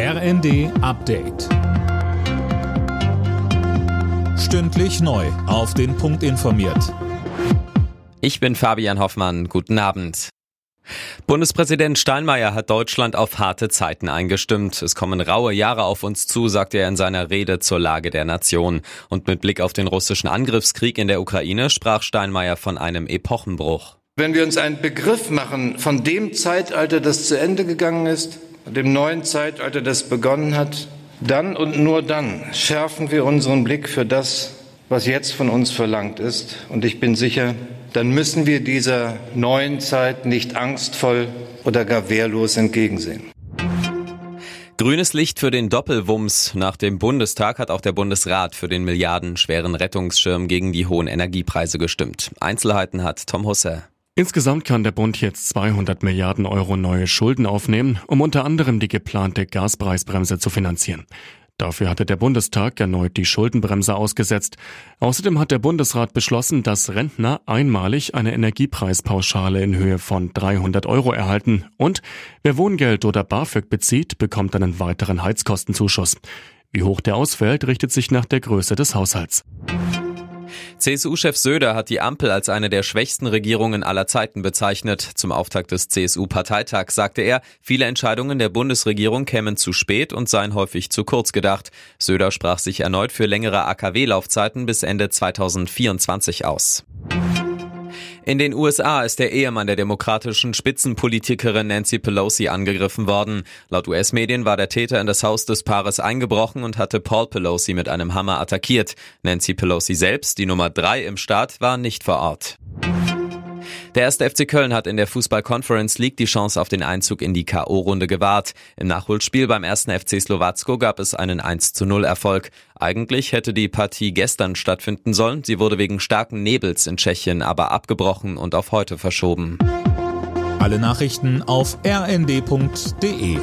RND Update. Stündlich neu. Auf den Punkt informiert. Ich bin Fabian Hoffmann. Guten Abend. Bundespräsident Steinmeier hat Deutschland auf harte Zeiten eingestimmt. Es kommen raue Jahre auf uns zu, sagte er in seiner Rede zur Lage der Nation. Und mit Blick auf den russischen Angriffskrieg in der Ukraine sprach Steinmeier von einem Epochenbruch. Wenn wir uns einen Begriff machen von dem Zeitalter, das zu Ende gegangen ist, dem neuen Zeitalter, das begonnen hat, dann und nur dann schärfen wir unseren Blick für das, was jetzt von uns verlangt ist. Und ich bin sicher, dann müssen wir dieser neuen Zeit nicht angstvoll oder gar wehrlos entgegensehen. Grünes Licht für den Doppelwumms. Nach dem Bundestag hat auch der Bundesrat für den milliardenschweren Rettungsschirm gegen die hohen Energiepreise gestimmt. Einzelheiten hat Tom Husse. Insgesamt kann der Bund jetzt 200 Milliarden Euro neue Schulden aufnehmen, um unter anderem die geplante Gaspreisbremse zu finanzieren. Dafür hatte der Bundestag erneut die Schuldenbremse ausgesetzt. Außerdem hat der Bundesrat beschlossen, dass Rentner einmalig eine Energiepreispauschale in Höhe von 300 Euro erhalten und wer Wohngeld oder BAföG bezieht, bekommt einen weiteren Heizkostenzuschuss. Wie hoch der ausfällt, richtet sich nach der Größe des Haushalts. CSU-Chef Söder hat die Ampel als eine der schwächsten Regierungen aller Zeiten bezeichnet. Zum Auftakt des CSU-Parteitags sagte er, viele Entscheidungen der Bundesregierung kämen zu spät und seien häufig zu kurz gedacht. Söder sprach sich erneut für längere AKW-Laufzeiten bis Ende 2024 aus. In den USA ist der Ehemann der demokratischen Spitzenpolitikerin Nancy Pelosi angegriffen worden. Laut US-Medien war der Täter in das Haus des Paares eingebrochen und hatte Paul Pelosi mit einem Hammer attackiert. Nancy Pelosi selbst, die Nummer drei im Staat, war nicht vor Ort. Der erste FC Köln hat in der Fußball Conference League die Chance auf den Einzug in die K.O.-Runde gewahrt. Im Nachholspiel beim ersten FC Slowacko gab es einen 1 zu 0 Erfolg. Eigentlich hätte die Partie gestern stattfinden sollen. Sie wurde wegen starken Nebels in Tschechien aber abgebrochen und auf heute verschoben. Alle Nachrichten auf rnd.de